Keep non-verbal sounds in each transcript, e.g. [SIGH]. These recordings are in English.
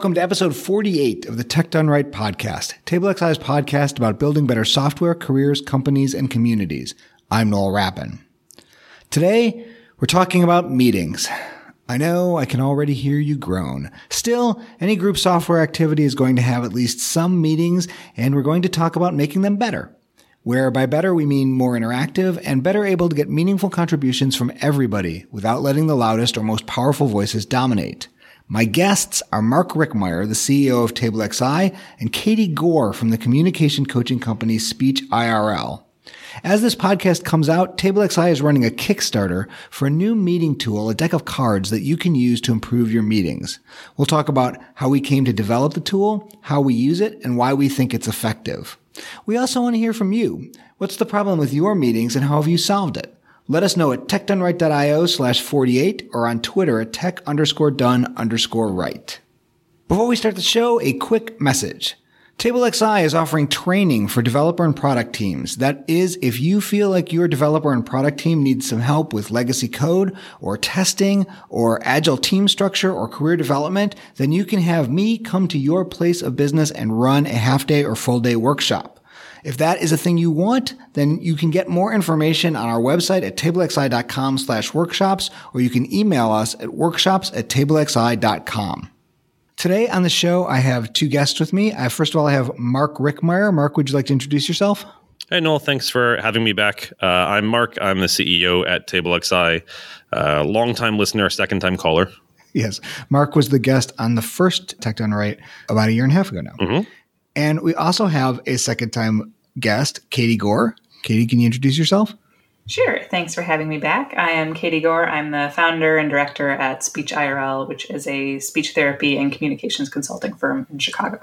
welcome to episode 48 of the Tech Done Right podcast, Table TableXI's podcast about building better software, careers, companies, and communities. I'm Noel Rappin. Today, we're talking about meetings. I know I can already hear you groan. Still, any group software activity is going to have at least some meetings, and we're going to talk about making them better. Where by better we mean more interactive and better able to get meaningful contributions from everybody without letting the loudest or most powerful voices dominate. My guests are Mark Rickmeier, the CEO of TableXI, and Katie Gore from the communication coaching company Speech IRL. As this podcast comes out, TableXI is running a Kickstarter for a new meeting tool, a deck of cards that you can use to improve your meetings. We'll talk about how we came to develop the tool, how we use it, and why we think it's effective. We also want to hear from you. What's the problem with your meetings and how have you solved it? Let us know at techdoneright.io slash 48 or on Twitter at tech underscore done underscore right. Before we start the show, a quick message. TableXI is offering training for developer and product teams. That is, if you feel like your developer and product team needs some help with legacy code or testing or agile team structure or career development, then you can have me come to your place of business and run a half day or full day workshop. If that is a thing you want, then you can get more information on our website at tablexi.com slash workshops, or you can email us at workshops at tablexi.com. Today on the show, I have two guests with me. I, first of all, I have Mark Rickmeier. Mark, would you like to introduce yourself? Hey, Noel. Thanks for having me back. Uh, I'm Mark. I'm the CEO at TableXI. Uh, long-time listener, second time caller. Yes. Mark was the guest on the first Tech Done Right about a year and a half ago now. Mm-hmm. And we also have a second time guest, Katie Gore. Katie, can you introduce yourself? Sure. Thanks for having me back. I am Katie Gore. I'm the founder and director at Speech IRL, which is a speech therapy and communications consulting firm in Chicago.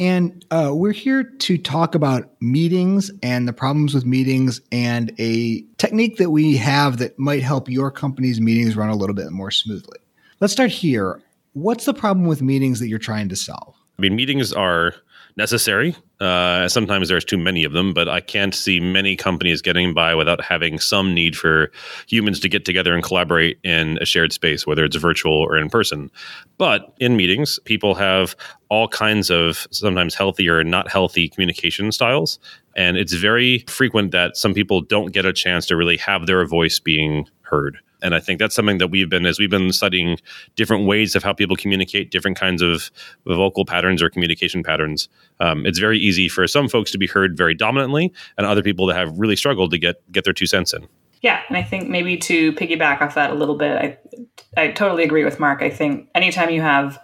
And uh, we're here to talk about meetings and the problems with meetings and a technique that we have that might help your company's meetings run a little bit more smoothly. Let's start here. What's the problem with meetings that you're trying to solve? I mean, meetings are necessary. Uh, sometimes there's too many of them, but I can't see many companies getting by without having some need for humans to get together and collaborate in a shared space, whether it's virtual or in person. But in meetings, people have all kinds of sometimes healthy or not healthy communication styles. And it's very frequent that some people don't get a chance to really have their voice being heard. And I think that's something that we've been, as we've been studying different ways of how people communicate, different kinds of vocal patterns or communication patterns. Um, it's very easy for some folks to be heard very dominantly, and other people that have really struggled to get get their two cents in. Yeah, and I think maybe to piggyback off that a little bit, I I totally agree with Mark. I think anytime you have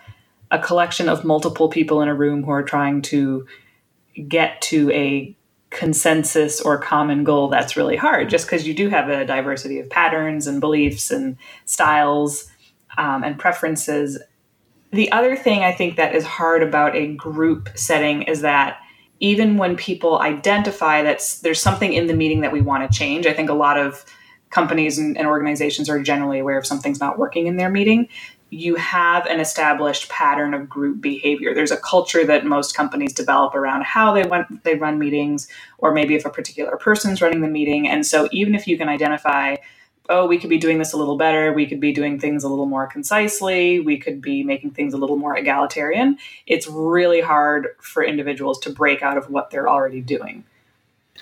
a collection of multiple people in a room who are trying to get to a consensus or common goal that's really hard just because you do have a diversity of patterns and beliefs and styles um, and preferences. The other thing i think that is hard about a group setting is that even when people identify that there's something in the meeting that we want to change i think a lot of companies and, and organizations are generally aware if something's not working in their meeting you have an established pattern of group behavior. There's a culture that most companies develop around how they want they run meetings, or maybe if a particular person's running the meeting. And so even if you can identify, oh, we could be doing this a little better, we could be doing things a little more concisely, we could be making things a little more egalitarian, it's really hard for individuals to break out of what they're already doing.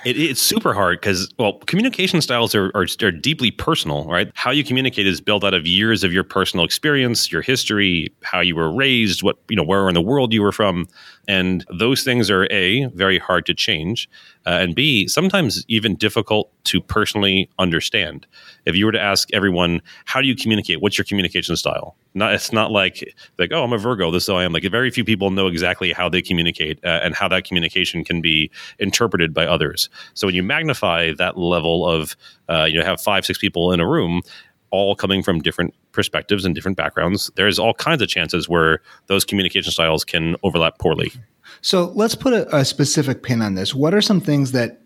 It, it's super hard because, well, communication styles are, are, are, deeply personal, right? How you communicate is built out of years of your personal experience, your history, how you were raised, what, you know, where in the world you were from. And those things are A, very hard to change, uh, and B, sometimes even difficult to personally understand. If you were to ask everyone, how do you communicate? What's your communication style? Not, it's not like, like, oh, I'm a Virgo, this is how I am. Like, very few people know exactly how they communicate uh, and how that communication can be interpreted by others. So when you magnify that level of, uh, you know, have five, six people in a room, all coming from different perspectives and different backgrounds, there's all kinds of chances where those communication styles can overlap poorly. So let's put a, a specific pin on this. What are some things that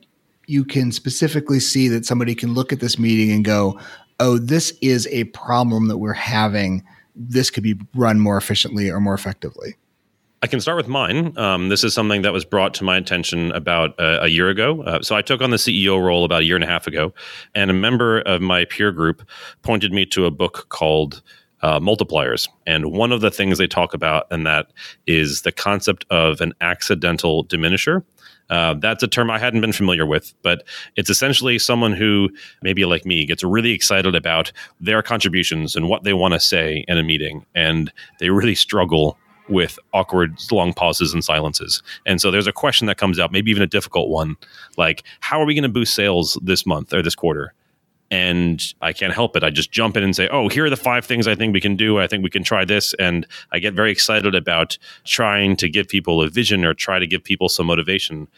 you can specifically see that somebody can look at this meeting and go, oh, this is a problem that we're having. This could be run more efficiently or more effectively? I can start with mine. Um, this is something that was brought to my attention about a year ago. Uh, so I took on the CEO role about a year and a half ago, and a member of my peer group pointed me to a book called uh, multipliers. And one of the things they talk about, and that is the concept of an accidental diminisher. Uh, that's a term I hadn't been familiar with, but it's essentially someone who, maybe like me, gets really excited about their contributions and what they want to say in a meeting, and they really [LAUGHS] struggle with awkward long pauses and silences. And so there's a question that comes out, maybe even a difficult one, like how are we going to boost sales this month or this quarter? And I can't help it. I just jump in and say, "Oh, here are the five things I think we can do. I think we can try this." And I get very excited about trying to give people a vision or try to give people some motivation.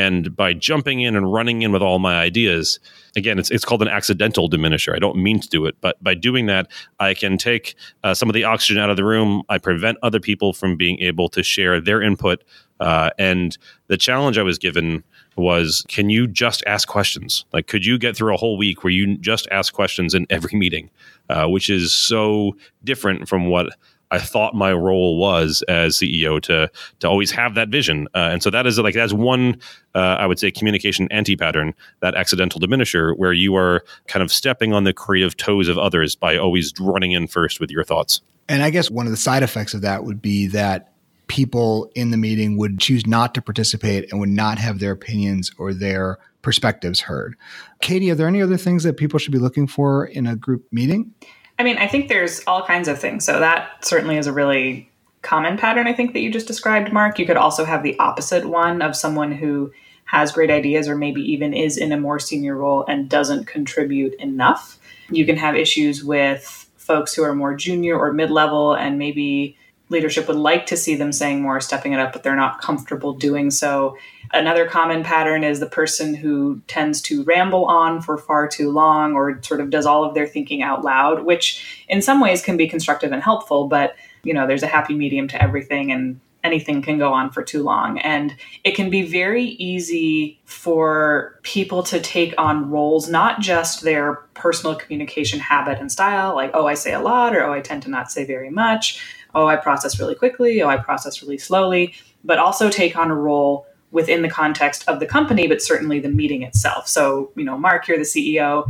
And by jumping in and running in with all my ideas, again, it's, it's called an accidental diminisher. I don't mean to do it, but by doing that, I can take uh, some of the oxygen out of the room. I prevent other people from being able to share their input. Uh, and the challenge I was given was can you just ask questions? Like, could you get through a whole week where you just ask questions in every [LAUGHS] meeting, uh, which is so different from what I thought my role was as CEO to to always have that vision, uh, and so that is like that's one uh, I would say communication anti pattern that accidental diminisher where you are kind of stepping on the creative toes of others by always running in first with your thoughts. And I guess one of the side effects of that would be that people in the meeting would choose not to participate and would not have their opinions or their perspectives heard. Katie, are there any other things that people should be looking for in a group meeting? I mean, I think there's all kinds of things. So that certainly is a really common pattern, I think, that you just described, Mark. You could also have the opposite one of someone who has great ideas or maybe even is in a more senior role and doesn't contribute enough. You can have issues with folks who are more junior or mid level and maybe leadership would like to see them saying more, stepping it up, but they're not comfortable doing so. Another common pattern is the person who tends to ramble on for far too long or sort of does all of their thinking out loud, which in some ways can be constructive and helpful, but you know, there's a happy medium to everything and anything can go on for too long. And it can be very easy for people to take on roles, not just their personal communication habit and style, like, oh, I say a lot, or oh, I tend to not say very much, oh, I process really quickly, oh, I process really slowly, but also take on a role within the context of the company, but certainly the meeting itself. So, you know, Mark, you're the CEO.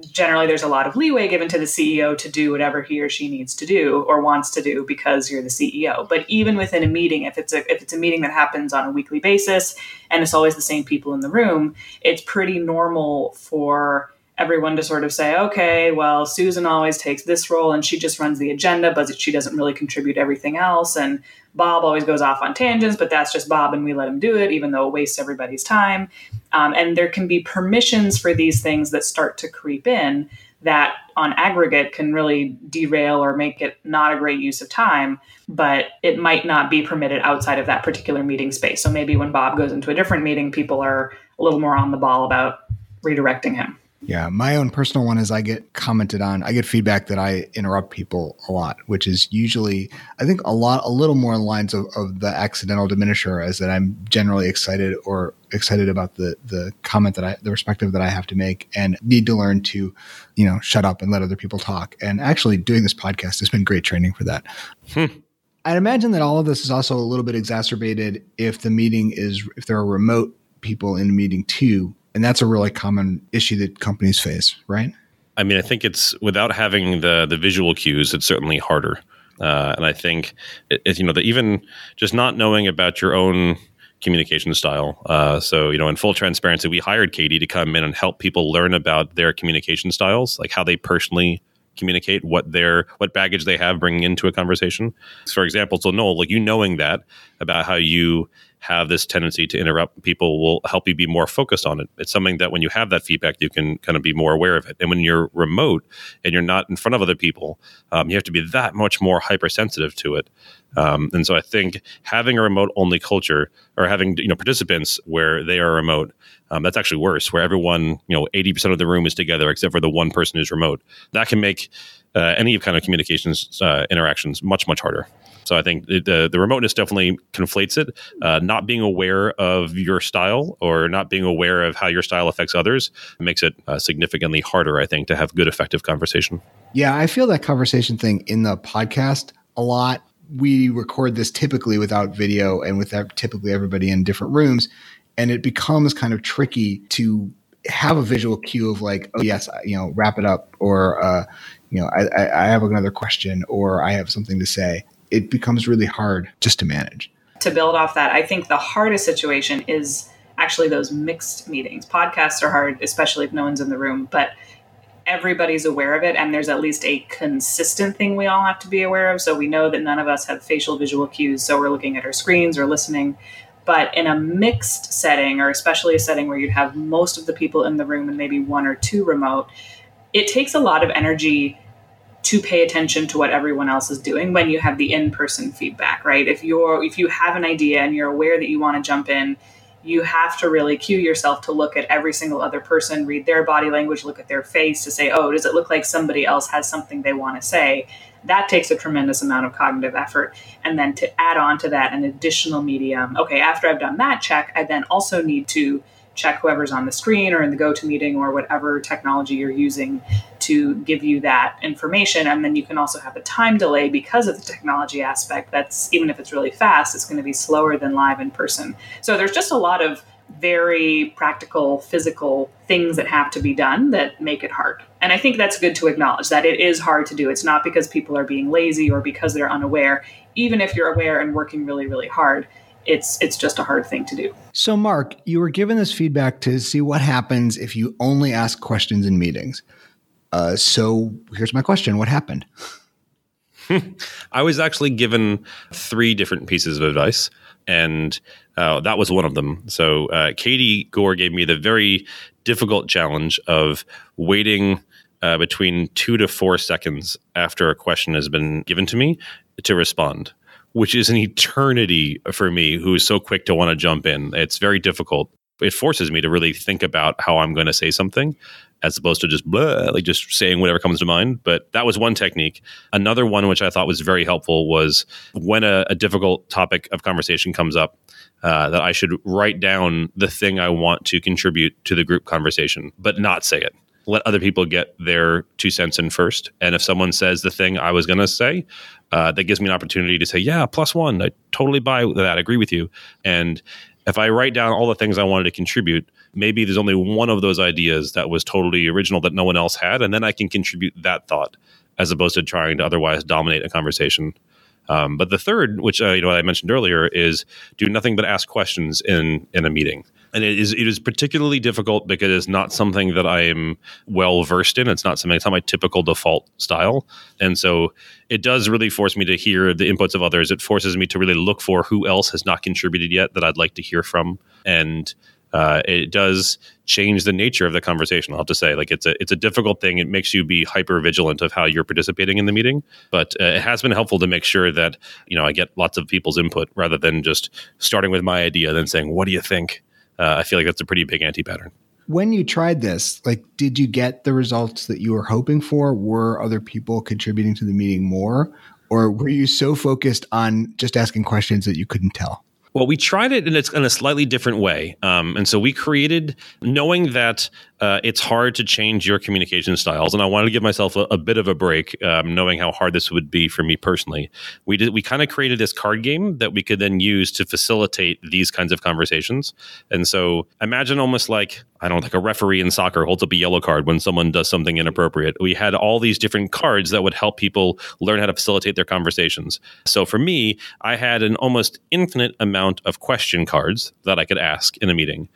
Generally, there's a lot of leeway given to the CEO to do whatever he or she needs to do or wants to do because you're the CEO. But even within a meeting, if it's a if it's a meeting that happens on a weekly basis and it's always the same people in the room, it's pretty normal for everyone to sort of say, okay, well, Susan always takes this role and she just runs the agenda, but she doesn't really contribute everything else. And Bob always goes off on tangents, but that's just Bob and we let him do it, even though it wastes everybody's time. Um, and there can be permissions for these things that start to creep in that on aggregate can really derail or make it not a great use of time, but it might not be permitted outside of that particular meeting space. So maybe when Bob goes into a different meeting, people are a little more on the ball about redirecting him. Yeah, my own personal one is I get commented on. I get feedback that I interrupt people a lot, which is usually I think a lot a little more in lines of, of the accidental diminisher as that I'm generally excited or excited about the the comment that I the perspective that I have to make and need to learn to, you know, shut up and let other people talk. And actually doing this podcast has been great training for that. Hmm. I'd imagine that all of this is also a little bit exacerbated if the meeting is if there are remote people in the meeting too and that's a really common issue that companies face, right? I mean, I think it's without having the the visual cues, it's certainly harder. Uh, and I think it, it, you know that even just not knowing about your own communication style. Uh, so you know, in full transparency, we hired Katie to come in and help people learn about their communication styles, like how they personally communicate, what their what baggage they have bringing into a conversation. For example, so Noel, like you knowing that about how you have this tendency to interrupt people will help you be more focused on it. It's something that when you have that feedback, you can kind of be more aware of it. And when you're remote and you're not in front of other people, um, you have to be that much more hypersensitive to it. Um, and so I think having a remote only culture or having you know participants where they are remote, um, that's actually worse. Where everyone you know eighty percent of the room is together except for the one person who's remote. That can make uh, any kind of communications uh, interactions much much harder. So I think the the remoteness definitely conflates it. Uh, not being aware of your style or not being aware of how your style affects others makes it uh, significantly harder. I think to have good effective conversation. Yeah, I feel that conversation thing in the podcast a lot. We record this typically without video and with typically everybody in different rooms, and it becomes kind of tricky to have a visual cue of like, oh yes, you know, wrap it up, or uh, you know, I, I have another question, or I have something to say. It becomes really hard just to manage. To build off that, I think the hardest situation is actually those mixed meetings. Podcasts are hard, especially if no one's in the room, but everybody's aware of it and there's at least a consistent thing we all have to be aware of. So we know that none of us have facial visual cues, so we're looking at our screens or listening. But in a mixed setting, or especially a setting where you'd have most of the people in the room and maybe one or two remote, it takes a lot of energy to pay attention to what everyone else is doing when you have the in-person feedback, right? If you're if you have an idea and you're aware that you want to jump in, you have to really cue yourself to look at every single other person, read their body language, look at their face to say, "Oh, does it look like somebody else has something they want to say?" that takes a tremendous amount of cognitive effort. And then to add on to that an additional medium, okay, after I've done that check, I then also need to check whoever's on the screen or in the GoToMeeting or whatever technology you're using to give you that information. And then you can also have a time delay because of the technology aspect. That's even if it's really fast, it's going to be slower than live in person. So there's just a lot of very practical, physical things that have to be done that make it hard. And I think that's good to acknowledge that it is hard to do. It's not because people are being lazy or because they're unaware. Even if you're aware and working really, really hard, it's it's just a hard thing to do. So Mark, you were given this feedback to see what happens if you only ask questions in meetings. Uh, so here's my question: What happened? [LAUGHS] I was actually given three different pieces of advice and uh, that was one of them. So uh, Katie Gore gave me the very difficult challenge of waiting uh, between two to four seconds after a question has been given to me to respond, which is an eternity for me, who is so quick to want to jump in. It's very difficult. It forces me to really think about how I'm going to say something as opposed to just blah, like just saying whatever comes to mind. But that was one technique. Another one, which I thought was very helpful, was when a, a difficult topic of conversation comes up, uh, that I should write down the thing I want to contribute to the group conversation, but not say it. Let other people get their two cents in first. And if someone says the thing I was going to say, uh, that gives me an opportunity to say, yeah, plus one. I totally buy that. I agree with you. And if I write down all the things I wanted to contribute, maybe there's only one of those ideas that was totally original that no one else had, and then I can contribute that thought as opposed to trying to otherwise dominate a conversation. Um, but the third, which uh, you know I mentioned earlier, is do nothing but ask questions in in a meeting and it is it is particularly difficult because it's not something that I am well versed in. It's not something. It's not my typical default style, and so it does really force me to hear the inputs of others. It forces me to really look for who else has not contributed yet that I'd like to hear from, and uh, it does change the nature of the conversation. I'll have to say, like it's a it's a difficult thing. It makes you be hyper vigilant of how you're participating in the meeting, but uh, it has been helpful to make sure that you know I get lots of people's input rather than just starting with my idea then saying, "What do you think?" uh, I feel like that's a pretty big anti pattern. When you tried this, like, did you get the results that you were hoping for? Were other people contributing to the meeting more? Or were you so focused on just asking questions that you couldn't tell? Well, we tried it in a, in a slightly different way. Um, and so we created, knowing that uh, it's hard to change your communication styles, and I wanted to give myself a, a bit of a break, um, knowing how hard this would be for me personally. We did we kind of created this card game that we could then use to facilitate these kinds of conversations. And so imagine almost like I don't know, like a referee in soccer holds up a yellow card when someone does something inappropriate. We had all these different cards that would help people learn how to facilitate their conversations. So for me, I had an almost infinite amount of question cards that I could ask in a meeting.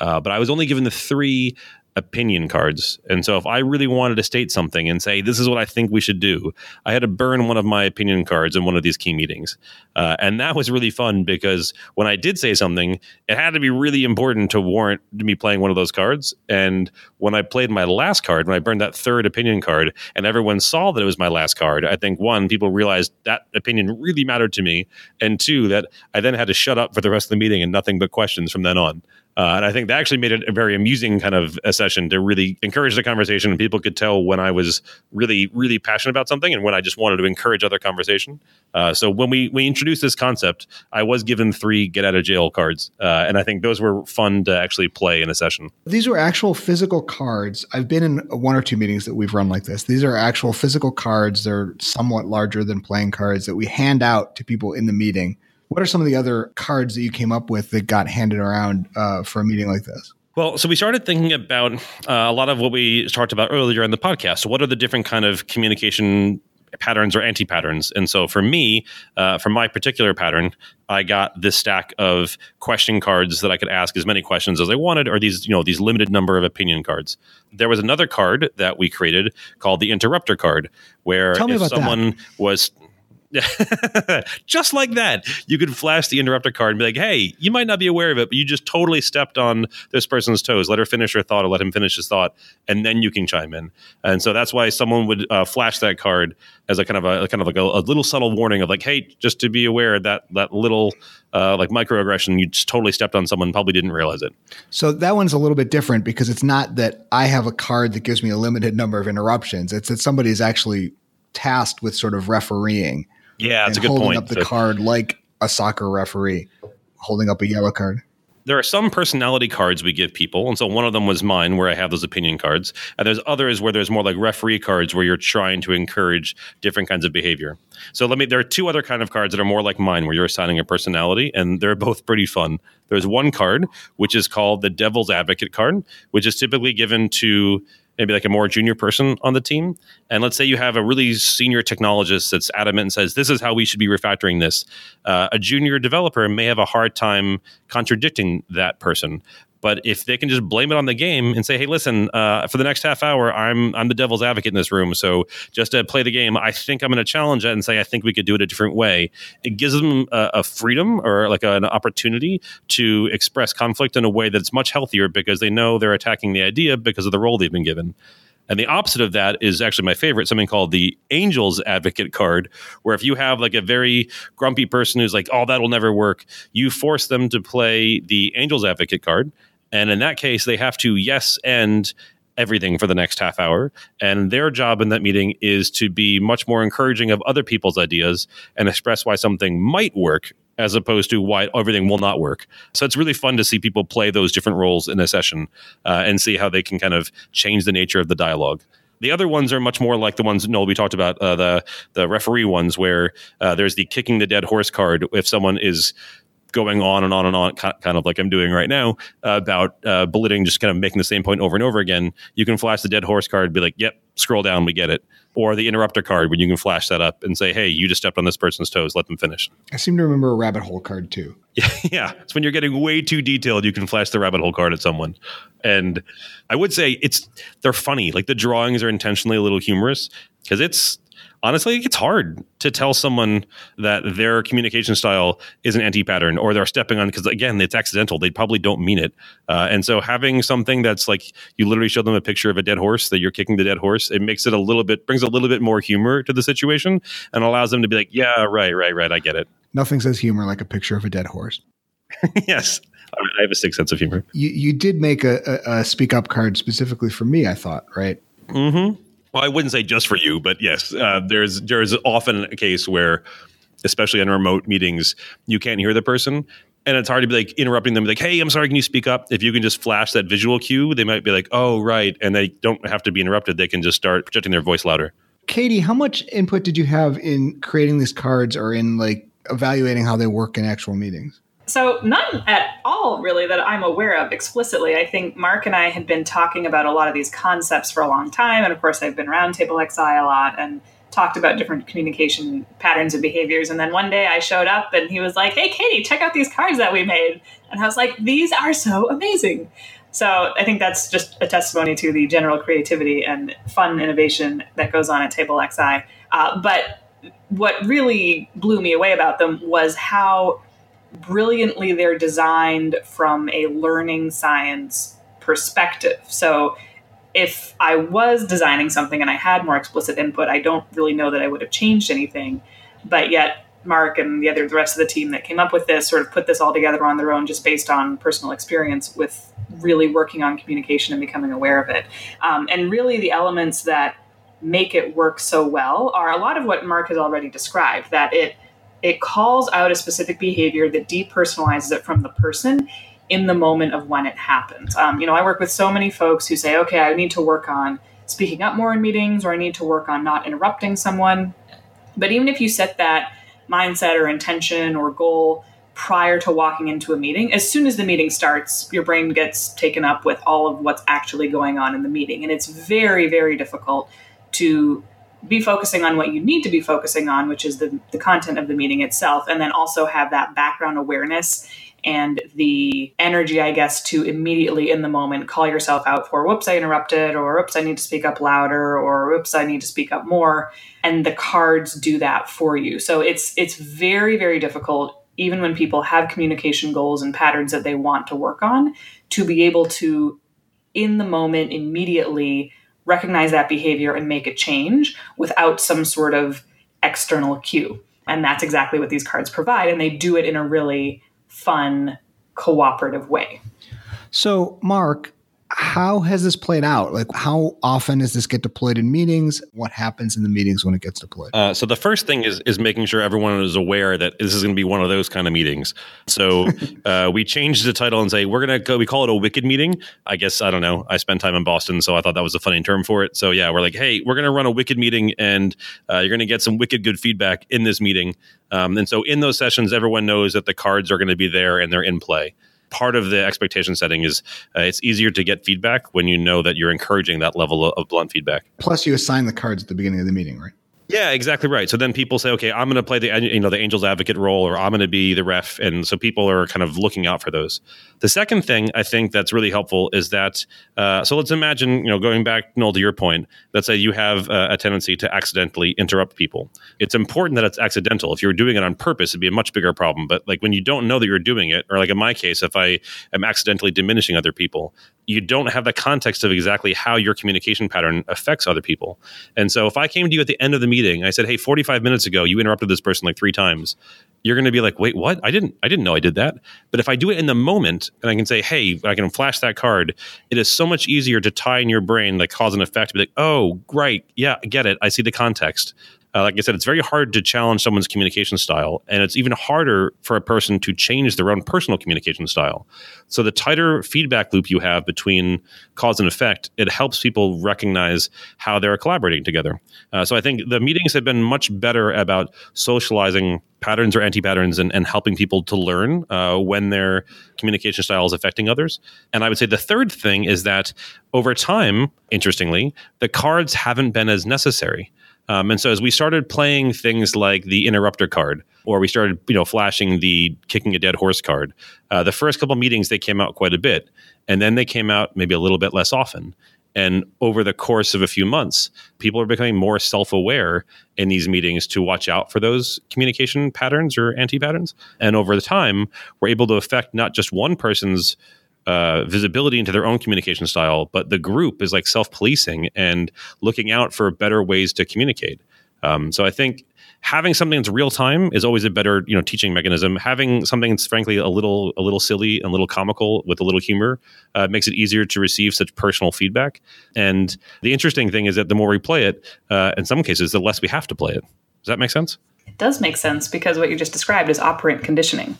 Uh, but I was only given the three opinion cards. And so if I really wanted to state something and say, this is what I think we should do, I had to burn one of my opinion cards in one of these key meetings. Uh, and that was really fun because when I did say something, it had to be really important to warrant me playing one of those cards. And when I played my last card, when I burned that third opinion card and everyone saw that it was my last card, I think one, people realized that opinion really mattered to me. And two, that I then had to shut up for the rest of the meeting and nothing but questions from then on. Uh, and I think that actually made it a very amusing kind of a session to really encourage the conversation. And people could tell when I was really, really passionate about something and when I just wanted to encourage other conversation. Uh, so when we, we introduced this concept, I was given three get out of jail cards. Uh, and I think those were fun to actually play in a session. These were actual physical cards. I've been in one or two meetings that we've run like this. These are actual physical cards. They're somewhat larger than playing cards that we hand out to people in the meeting what are some of the other cards that you came up with that got handed around uh, for a meeting like this? Well, so we started thinking about uh, a lot of what we talked about earlier in the podcast. So what are the different kind of communication patterns or anti patterns? And so for me, uh, for my particular pattern, I got this stack of question cards that I could ask as many questions as I wanted, or these you know these limited number of opinion cards. There was another card that we created called the interrupter card, where if someone that. was [LAUGHS] just like that, you could flash the interrupter card and be like, hey, you might not be aware of it, but you just totally stepped on this person's toes. Let her finish her thought or let him finish his thought, and then you can chime in. And so that's why someone would uh, flash that card as a kind of a kind of like a, a, little subtle warning of like, hey, just to be aware that that little uh, like microaggression, you just totally stepped on someone, probably didn't realize it. So that one's a little bit different because it's not that I have a card that gives me a limited number of interruptions. It's that somebody is actually tasked with sort of refereeing yeah, it's a good holding point. up the so, card like a soccer referee holding up a yellow card. There are some personality cards we give people, and so one of them was mine, where I have those opinion cards, and there's others where there's more like referee cards, where you're trying to encourage different kinds of behavior. So let me. There are two other kind of cards that are more like mine, where you're assigning a personality, and they're [LAUGHS] both pretty fun. There's one card which is called the Devil's Advocate card, which is typically given to maybe like a more junior person on the team. And let's say you have a really senior technologist that's adamant and says, this is how we should be refactoring this. Uh, a junior developer may have a hard time contradicting that person. But if they can just blame it on the game and say, "Hey, listen, uh, for the next half hour, I'm I'm the devil's advocate in this room, so just to play the game, I think I'm going to challenge it and say I think we could do it a different way." It gives them a, a freedom or like an opportunity to express conflict in a way that's much healthier because they know they're attacking the idea because of the role they've been given. And the opposite of that is actually my favorite, something called the Angel's Advocate card, where if you have like a very grumpy person who's like, oh, that'll never work, you force them to play the Angel's Advocate card. And in that case, they have to yes and everything for the next half hour. And their job in that meeting is to be much more encouraging of other people's ideas and express why something might work as opposed to why everything will not work. So it's really fun to see people play those different roles in a session uh, and see how they can kind of change the nature of the dialogue. The other ones are much more like the ones Noel we talked about uh, the the referee ones where uh, there's the kicking the dead horse card if someone is going on and on and on, kind of like I'm doing right now, uh, about uh, belittling, just kind of making the same point over and over again. You can flash the dead horse card, be like, "Yep, scroll down, we get it," or the interrupter card, when you can flash that up and say, "Hey, you just stepped on this person's toes, let them finish." I seem to remember a rabbit hole card too. Yeah, [LAUGHS] yeah. It's when you're getting way too detailed, you can flash the rabbit hole card at someone, and I would say it's they're funny. Like the drawings are intentionally a little humorous because it's honestly, it's hard to tell someone that their communication style is an anti-pattern or they're stepping on because again, it's accidental. They probably don't mean it. Uh, and so having something that's like you literally show them a picture of a dead horse that you're kicking the dead horse, it makes it a little bit brings a little bit more humor to the situation and allows them to be like, yeah, right, right, right, I get it. Nothing says humor like a picture of a dead horse. [LAUGHS] yes. I have a sick sense of humor. You you did make a, a, a speak up card specifically for me, I thought, right? Mm-hmm. Well, I wouldn't say just for you, but yes, uh, there's there's often a case where, especially in remote meetings, you can't hear the person, and it's hard to be like interrupting them, like, "Hey, I'm sorry, can you speak up?" If you can just flash that visual cue, they might be like, "Oh, right," and they don't have to be interrupted. They can just start projecting their voice louder. Katie, how much input did you have in creating these cards, or in like evaluating how they work in actual meetings? So, none at all, really, that I'm aware of explicitly. I think Mark and I had been talking about a lot of these concepts for a long time. And of course, I've been around Table XI a lot and talked about different communication patterns and behaviors. And then one day I showed up and he was like, Hey, Katie, check out these cards that we made. And I was like, These are so amazing. So, I think that's just a testimony to the general creativity and fun innovation that goes on at Table XI. Uh, but what really blew me away about them was how brilliantly they're designed from a learning science perspective. So if I was designing something and I had more explicit input, I don't really know that I would have changed anything. But yet Mark and the other the rest of the team that came up with this sort of put this all together on their own just based on personal experience with really working on communication and becoming aware of it. Um, and really the elements that make it work so well are a lot of what Mark has already described, that it it calls out a specific behavior that depersonalizes it from the person in the moment of when it happens. Um, you know, I work with so many folks who say, okay, I need to work on speaking up more in meetings or I need to work on not interrupting someone. But even if you set that mindset or intention or goal prior to walking into a meeting. As soon as the meeting starts, your brain gets taken up with all of what's actually going on in the meeting. And it's very, very difficult to be focusing on what you need to be focusing on, which is the, the content of the meeting itself, and then also have that background awareness and the energy, I guess, to immediately in the moment call yourself out for, whoops, I interrupted, or whoops, I need to speak up louder, or whoops, I need to speak up more. And the cards do that for you. So it's it's very, very difficult, even when people have communication goals and patterns that they want to work on, to be able to, in the moment, immediately recognize that behavior and make a change without some sort of external cue. And that's exactly what these cards provide. And they do it in a really fun, cooperative way. So, Mark, how has this played out? Like, how often does this get deployed in meetings? What happens in the meetings when it gets deployed? Uh, so the first thing is is making sure everyone is aware that this is going to be one of those kind of meetings. So [LAUGHS] uh, we changed the title and say we're going to go. We call it a wicked meeting. I guess I don't know. I spent time in Boston, so I thought that was a funny term for it. So yeah, we're like, hey, we're going to run a wicked meeting, and uh, you're going to get some wicked good feedback in this meeting. Um, and so in those sessions, everyone knows that the cards are going to be there and they're in play part of the expectation setting is uh, it's easier to get feedback when you know that you're encouraging that level of, of blunt feedback. Plus, you assign the cards at the beginning of the meeting, right? Yeah, exactly right. So then people say, okay, I'm going to play the you know the angel's advocate role, or I'm going to be the ref, and so people are kind of looking out for those. The second thing I think that's really helpful is that uh, so let's imagine you know going back Noel to your point. Let's say you have uh, a tendency to accidentally interrupt people. It's important that it's accidental. If you're doing it on purpose, it'd be a much bigger problem. But like when you don't know that you're doing it, or like in my case, if I am accidentally diminishing other people, you don't have the context of exactly how your communication pattern affects other people. And so if I came to you at the end of the meeting, I said, "Hey, 45 minutes ago, you interrupted this person like three times." You're going to be like, "Wait, what? I didn't I didn't know I did that." But if I do it in the moment and I can say, "Hey, I can flash that card," it is so much easier to tie in your brain like cause and effect to be like, "Oh, right. Yeah, I get it. I see the context." Uh, like I said, it's very hard to challenge someone's communication style, and it's even harder for a person to change their own personal communication style. So, the tighter feedback loop you have between cause and effect, it helps people recognize how they're collaborating together. Uh, so, I think the meetings have been much better about socializing patterns or anti patterns and, and helping people to learn uh, when their communication style is affecting others. And I would say the third thing is that over time, interestingly, the cards haven't been as necessary. Um, and so as we started playing things like the interrupter card, or we started, you know, flashing the kicking a dead horse card, uh, the first couple meetings they came out quite a bit, and then they came out maybe a little bit less often. And over the course of a few months, people are becoming more self aware in these meetings to watch out for those communication patterns or anti patterns. And over the time, we're able to affect not just one person's uh, visibility into their own communication style, but the group is like self policing and looking out for better ways to communicate. Um, so I think having something that's real time is always a better you know teaching mechanism. Having something that's frankly a little a little silly and a little comical with a little humor uh, makes it easier to receive such personal feedback. And the interesting thing is that the more we play it, uh, in some cases, the less we have to play it. Does that make sense? It does make sense because what you just described is operant conditioning.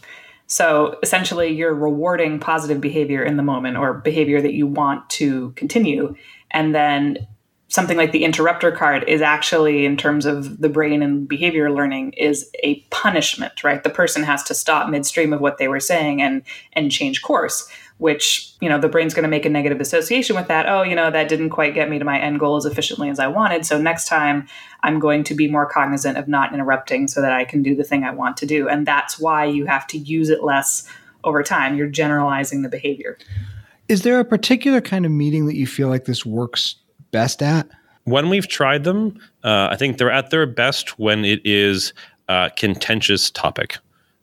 So essentially, you're rewarding positive behavior in the moment or behavior that you want to continue. And then something like the interrupter card is actually, in terms of the brain and behavior learning, is a punishment, right? The person has to stop midstream of what they were saying and and change course which you know the brain's going to make a negative association with that. Oh you know that didn't quite get me to my end goal as efficiently as i wanted. So next time i'm going to be more cognizant of not interrupting so that i can do the thing i want to do. And that's why you have to use it less over time. You're generalizing the behavior. Is there a particular kind of meeting that you feel like this works best at? When we've tried them uh, i think they're at their best when it is a contentious topic.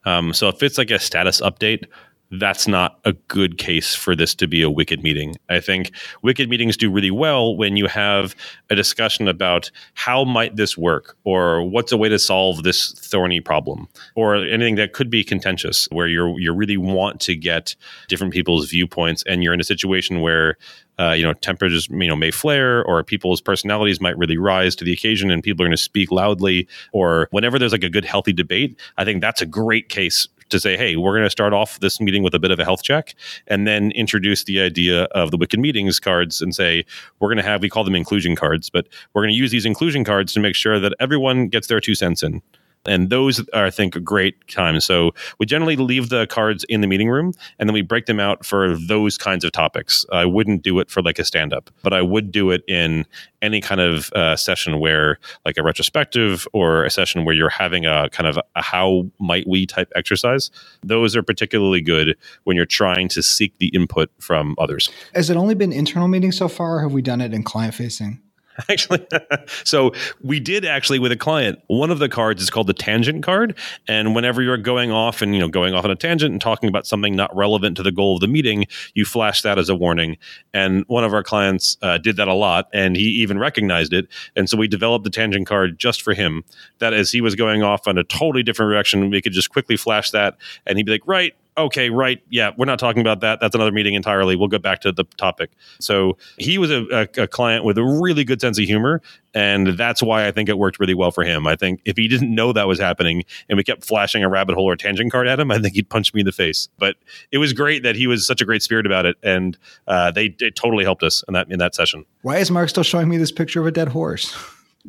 Um, so if it's like a status update that's not a good case for this to be a wicked meeting. I think wicked meetings do really well when you have a discussion about how might this work or what's a way to solve this thorny problem or anything that could be contentious where you're you really want to get different people's viewpoints and you're in a situation where uh, you know temperatures you know may flare or people's personalities might really rise to the occasion and people are going to speak loudly or whenever there's like a good healthy debate i think that's a great case to say, hey, we're going to start off this meeting with a bit of a health check and then introduce the idea of the Wicked Meetings cards and say, we're going to have, we call them inclusion cards, but we're going to use these inclusion cards to make sure that everyone gets their two cents in. And those are, I think, a great time. So we generally leave the cards in the meeting room and then we break them out for those kinds of topics. I wouldn't do it for like a stand up, but I would do it in any kind of uh, session where, like a retrospective or a session where you're having a kind of a how might we type exercise. Those are particularly good when you're trying to seek the input from others. Has it only been internal meetings so far? have we done it in client facing? [LAUGHS] actually [LAUGHS] so we did actually with a client one of the cards is called the tangent card. And whenever you're going off and you know going off on a tangent and talking about something not relevant to the goal of the meeting you flash that as a warning. And one of our clients uh, did that a lot and he even recognized it. And so we developed the tangent card just for him. That as he was going off on a totally different direction. We could just quickly flash that and he'd be like right okay, right, yeah, we're not talking about that. That's another meeting entirely. We'll go back to the topic. So he was a, a, a, client with a really good sense of humor, and that's why I think it worked really well for him. I think if he didn't know that was happening and we kept flashing a rabbit hole or tangent card at him, I think he'd punch me in the face. But it was great that he was such a great spirit about it, and uh, they, they totally helped us in that in that session. Why is Mark still showing me this picture of a dead horse?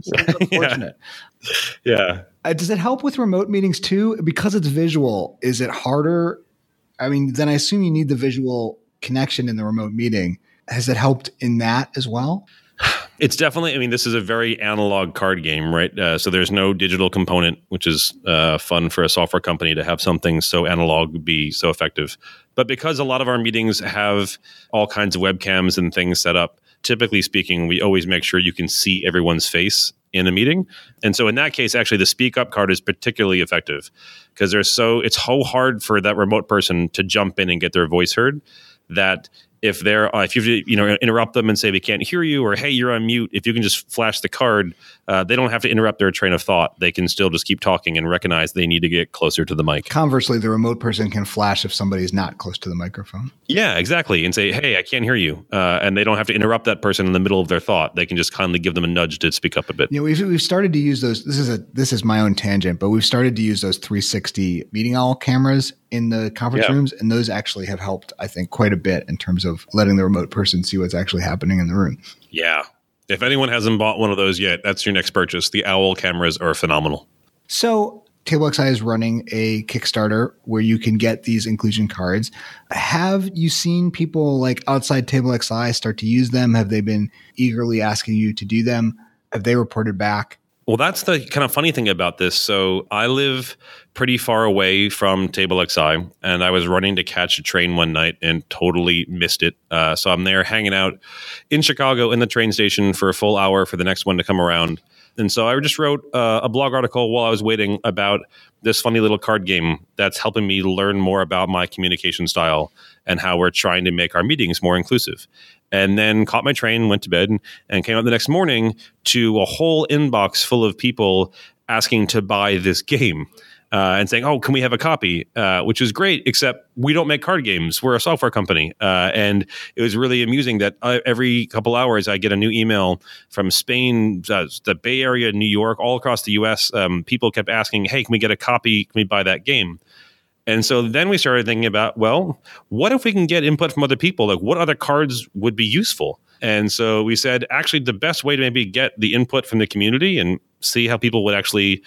[LAUGHS] unfortunate. yeah. yeah. Uh, does it help with remote meetings too? Because it's visual, is it harder I mean, then I assume you need the visual connection in the remote meeting. Has it helped in that as well? [SIGHS] It's definitely. I mean, this is a very analog card game, right? Uh, so there's no digital component, which is uh, fun for a software company to have something so analog be so effective. But because a lot of our meetings have all kinds of webcams and things set up, typically speaking, we always make sure you can see everyone's face in a meeting. And so in that case, actually, the speak up card is particularly effective because there's so it's so hard for that remote person to jump in and get their voice heard that if they're uh, if you you know interrupt them and say we can't hear you or hey you're on mute if you can just flash the card uh, they don't have to interrupt their train of thought. They can still just keep talking and recognize they need to get closer to the mic. Conversely the remote person can flash if somebody's not close to the microphone. Yeah exactly and say hey i can't hear you uh, and they don't have to interrupt that person in the middle of their thought. They can just kindly give them a nudge to speak up a bit. Yeah we've, we've started to use those this is a this is my own tangent but we've started to use those 360 meeting owl cameras in the conference yeah. rooms, and those actually have helped, I think, quite a bit in terms of letting the remote person see what's actually happening in the room. Yeah. If anyone hasn't bought one of those yet, that's your next purchase. The Owl cameras are phenomenal. So, TableXI is running a Kickstarter where you can get these inclusion cards. Have you seen people like outside TableXI start to use them? Have they been eagerly asking you to do them? Have they reported back? Well, that's the kind of funny thing about this. So I live pretty far away from Table XI, and I was running to catch a train one night and totally missed it. Uh, so I'm there hanging out in Chicago in the train station for a full hour for the next one to come around. And so I just wrote uh, a blog article while I was waiting about this funny little card game that's helping me learn more about my communication style and how we're trying to make our meetings more inclusive and then caught my train, went to bed, and came out the next morning to a whole inbox full of people asking to buy this game. Uh, and saying, "Oh, can we have a copy?" Uh, which is great, except we don't make card games. We're a software company, uh, and it was really amusing that uh, every couple hours I get a new email from Spain, uh, the Bay Area, New York, all across the U.S. Um, people kept asking, "Hey, can we get a copy? Can we buy that game?" And so then we started thinking about, well, what if we can get input from other people? Like, what other cards would be useful? And so we said, actually, the best way to maybe get the input from the community and see how people would actually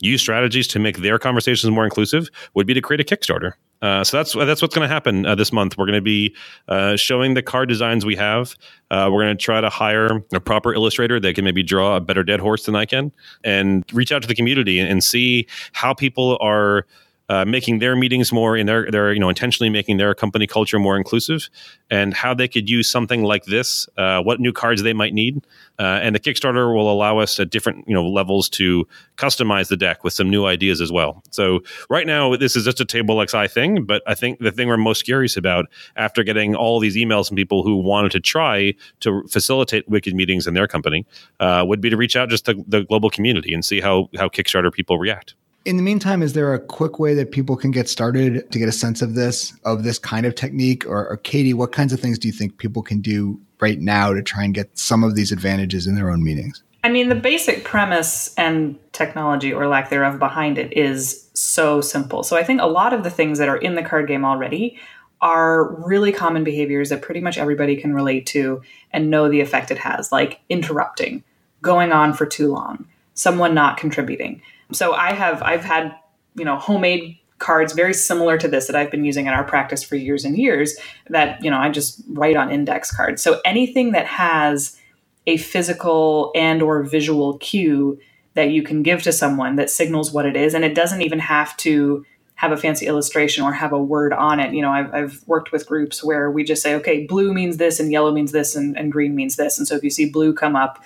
use strategies to make their conversations more inclusive would be to create a Kickstarter. Uh, so that's that's what's going to happen uh, this month. We're going to be uh, showing the card designs we have. Uh, we're going to try to hire a proper illustrator that can maybe draw a better dead horse than I can, and reach out to the community and, and see how people are uh, making their meetings more in their their you know intentionally making their company culture more inclusive and how they could use something like this uh, what new cards they might need uh, and the kickstarter will allow us at different you know levels to customize the deck with some new ideas as well. So right now this is just a table xi thing but i think the thing we're most curious about after getting all these emails from people who wanted to try to facilitate wicked meetings in their company uh, would be to reach out just to the global community and see how how kickstarter people react in the meantime, is there a quick way that people can get started to get a sense of this, of this kind of technique? Or, or, Katie, what kinds of things do you think people can do right now to try and get some of these advantages in their own meetings? I mean, the basic premise and technology or lack thereof behind it is so simple. So I think a lot of the things that are in the card game already are really common behaviors that pretty much everybody can relate to and know the effect it has, like interrupting, going on for too long, someone not contributing So I have I've had, you know, homemade cards very similar to this that I've been using in our practice for years and years that, you know, I just write on index cards. So anything that has a physical and or visual cue that you can give to someone that signals what it is and it doesn't even have to have a fancy illustration or have a word on it. You know, I've, I've worked with groups where we just say, okay, blue means this and yellow means this and, and green means this. And so if you see blue come up,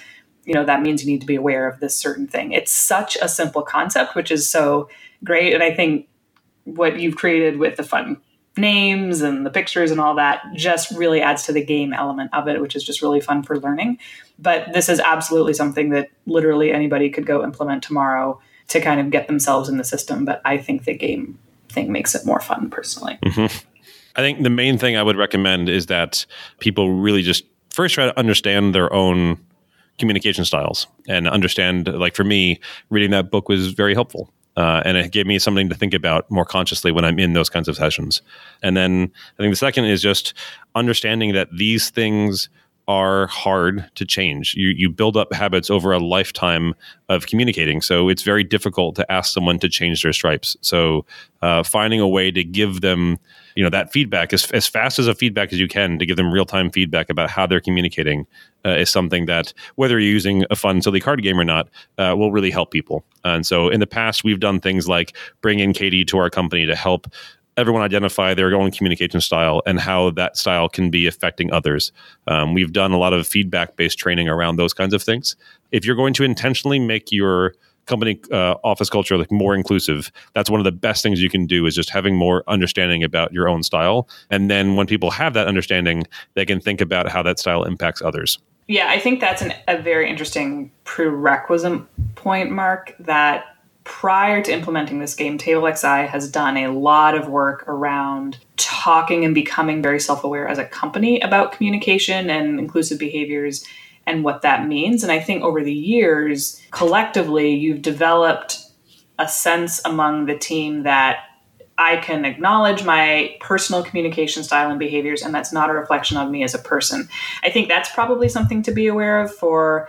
you know, that means you need to be aware of this certain thing. It's such a simple concept, which is so great. And I think what you've created with the fun names and the pictures and all that just really adds to the game element of it, which is just really fun for learning. But this is absolutely something that literally anybody could go implement tomorrow to kind of get themselves in the system. But I think the game thing makes it more fun personally. Mm-hmm. I think the main thing I would recommend is that people really just first try to understand their own communication styles and understand like for me reading that book was very helpful uh, and it gave me something to think about more consciously when I'm in those kinds of sessions. And then I think the second is just understanding that these things are hard to change. You you build up habits over a lifetime of communicating, so it's very difficult to ask someone to change their stripes. So uh, finding a way to give them you know that feedback as, as fast as a feedback as you can to give them real time feedback about how they're communicating uh, is something that whether you're using a fun silly card game or not uh, will really help people. And so in the past we've done things like bring in Katie to our company to help everyone identify their own communication style and how that style can be affecting others. Um, we've done a lot of feedback based training around those kinds of things. If you're going to intentionally make your company uh, office culture like more inclusive that's one of the best things you can do is just having more understanding about your own style and then when people have that understanding they can think about how that style impacts others yeah i think that's an, a very interesting prerequisite point mark that prior to implementing this game, TableXI has done a lot of work around talking and becoming very self aware as a company about communication and inclusive behaviors and what that means. And I think over the years, collectively, you've developed a sense among the team that I can acknowledge my personal communication style and behaviors, and that's not a reflection of me as a person. I think that's probably something to be aware of for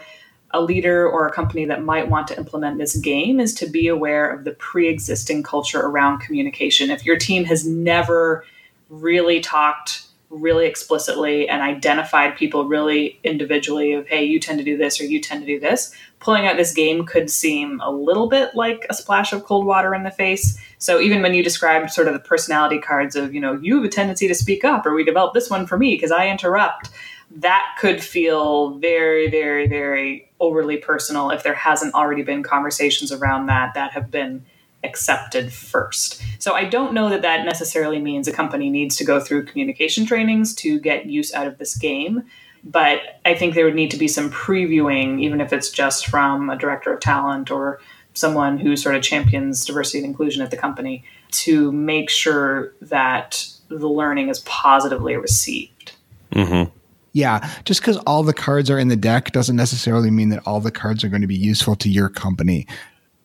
a leader or a company that might want to implement this game is to be aware of the pre-existing culture around communication. If your team has never really talked really explicitly and identified people really individually of hey you tend to do this or you tend to do this pulling out this game could seem a little bit like a splash of cold water in the face so even when you described sort of the personality cards of you know you have a tendency to speak up or we developed this one for me because i interrupt that could feel very, very, very overly personal if there hasn't already been conversations around that that have been accepted first. So I don't know that that necessarily means a company needs to go through communication trainings to get use out of this game. But I think there would need to be some previewing, even if it's just from a director of talent or someone who sort of champions diversity and inclusion at the company to make sure that the learning is positively received. Mm-hmm. Yeah, just because all the cards are in the deck doesn't necessarily mean that all the cards are going to be useful to your company.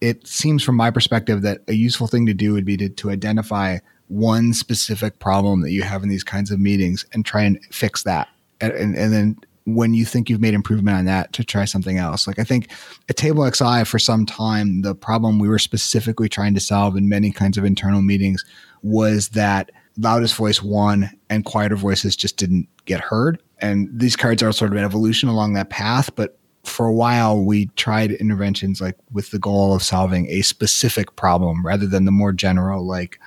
It seems from my perspective that a useful thing to do would be to, to identify one specific problem that you have in these kinds of meetings and try and fix that. And, and, then when you think you've made improvement on that to try something else. Like I think at Table XI for some time, the problem we were specifically trying to solve in many kinds of internal meetings was that loudest voice won and quieter voices just didn't get heard. And these cards are sort of an evolution along that path. But for a while, we tried interventions like with the goal of solving a specific problem rather than the more general, like,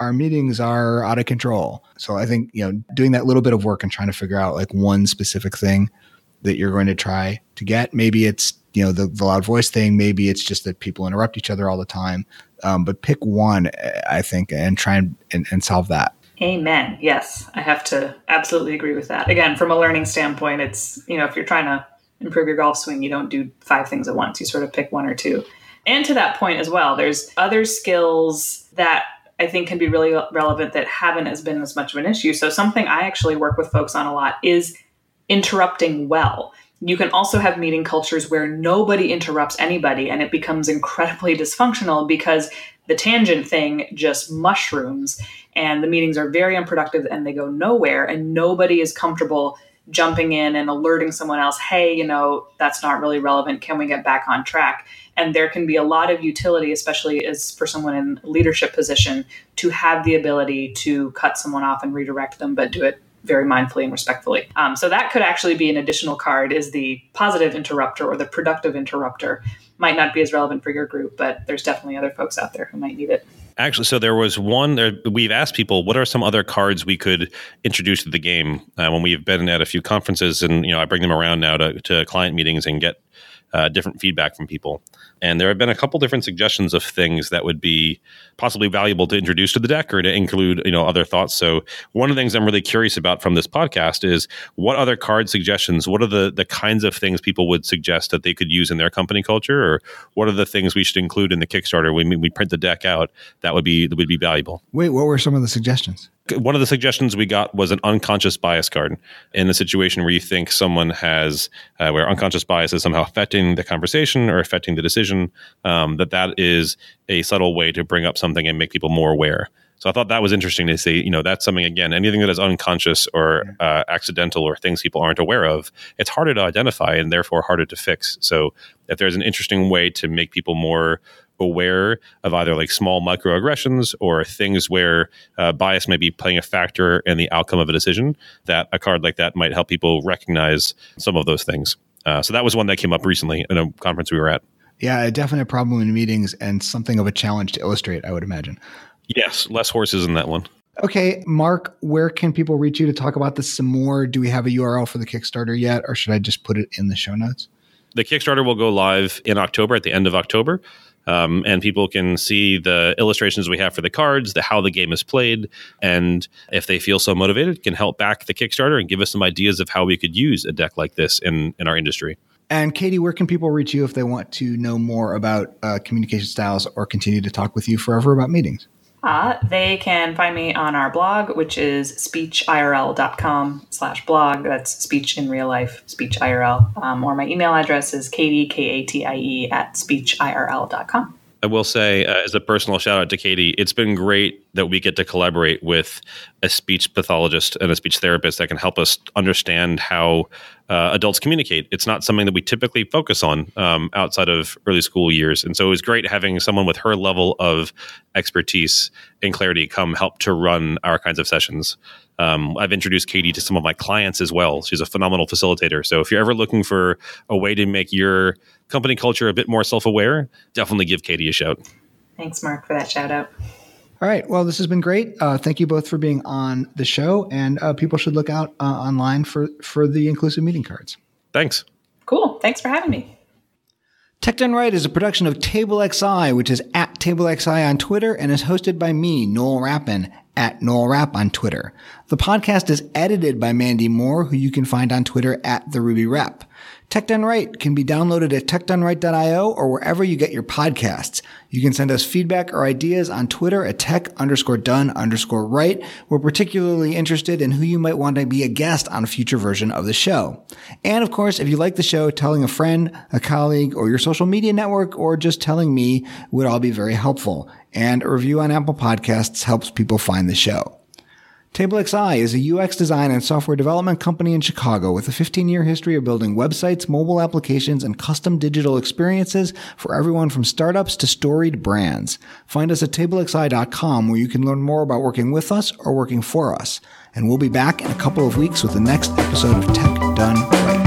our meetings are out of control. So I think, you know, doing that little bit of work and trying to figure out like one specific thing that you're going to try to get. Maybe it's, you know, the, the loud voice thing. Maybe it's just that people interrupt each other all the time. Um, but pick one, I think, and try and, and, and solve that. Amen. Yes, I have to absolutely agree with that. Again, from a learning standpoint, it's, you know, if you're trying to improve your golf swing, you don't do five things at once. You sort of pick one or two. And to that point as well, there's other skills that I think can be really relevant that haven't as been as much of an issue. So something I actually work with folks on a lot is interrupting well. You can also have meeting cultures where nobody interrupts anybody and it becomes incredibly [LAUGHS] dysfunctional because the tangent thing just mushrooms and the meetings are very unproductive and they go nowhere and nobody is comfortable jumping in and alerting someone else, hey, you know, that's not really relevant. Can we get back on track? And there can be a lot of utility, especially as for someone in leadership position, to have the ability to cut someone off and redirect them, but do it very mindfully and respectfully. Um, so that could actually be an additional card is the positive interrupter or the productive interrupter. Might not be as relevant for your group, but there's definitely other folks out there who might need it. Actually, so there was one. There, we've asked people what are some other cards we could introduce to the game uh, when we've been at a few conferences, and you know I bring them around now to, to client meetings and get uh, different feedback from people. And there have been a couple different suggestions of things that would be possibly valuable to introduce to the deck or to include, you know, other thoughts. So one of the things I'm really curious about from this podcast is what other card suggestions, what are the the kinds of things people would suggest that they could use in their company culture, or what are the things we should include in the Kickstarter when we print the deck out that would be that would be valuable. Wait, what were some of the suggestions? One of the suggestions we got was an unconscious bias card in the situation where you think someone has uh, where unconscious bias is somehow affecting the conversation or affecting the decision um, that that is a subtle way to bring up something and make people more aware. So i thought that was interesting to see you know that's something again anything that is unconscious or uh, accidental or things people aren't aware of it's harder to identify and therefore harder to fix. So if there's an interesting way to make people more aware of either like small microaggressions or things where uh, bias may be playing a factor in the outcome of a decision, that a card like that might help people recognize some of those things. Uh, so that was one that came up recently in a conference we were at. Yeah, a definite problem in meetings and something of a challenge to illustrate, I would imagine. Yes, less horses in that one. Okay, Mark, where can people reach you to talk about this some more? Do we have a URL for the Kickstarter yet, or should I just put it in the show notes? The Kickstarter will go live in October, at the end of October. Um, and people can see the illustrations we have for the cards, the how the game is played, and if they feel so motivated, can help back the Kickstarter and give us some ideas of how we could use a deck like this in in our industry. And Katie, where can people reach you if they want to know more about uh, communication styles or continue to talk with you forever about meetings? Uh, they can find me on our blog, which is speechirl.com slash blog. That's speech in real life, speech IRL. Um, or my email address is katie, K-A-T-I-E, at speechirl.com. I will say, uh, as a personal shout out to Katie, it's been great that we get to collaborate with a speech pathologist and a speech therapist that can help us understand how uh, adults communicate. It's not something that we typically focus on um, outside of early school years. And so it was great having someone with her level of expertise and clarity come help to run our kinds of sessions. Um, I've introduced Katie to some of my clients as well. She's a phenomenal facilitator. So if you're ever looking for a way to make your company culture a bit more self aware, definitely give Katie a shout. Thanks, Mark, for that shout out. All right. Well, this has been great. Uh, thank you both for being on the show, and uh, people should look out uh, online for for the inclusive meeting cards. Thanks. Cool. Thanks for having me. Tech Done Right is a production of TableXI, which is at TableXI on Twitter and is hosted by me, Noel Rappin, at Noel Rapp on Twitter. The podcast is edited by Mandy Moore, who you can find on Twitter at the Ruby Rep. Tech Done Right can be downloaded at techdoneright.io or wherever you get your podcasts. You can send us feedback or ideas on Twitter at tech underscore done underscore right. We're particularly interested in who you might want to be a guest on a future version of the show. And of course, if you like the show, telling a friend, a colleague, or your social media network, or just telling me would all be very helpful. And a review on Apple Podcasts helps people find the show. TableXI is a UX design and software development company in Chicago with a 15 year history of building websites, mobile applications, and custom digital experiences for everyone from startups to storied brands. Find us at tablexi.com where you can learn more about working with us or working for us. And we'll be back in a couple of weeks with the next episode of Tech Done Right.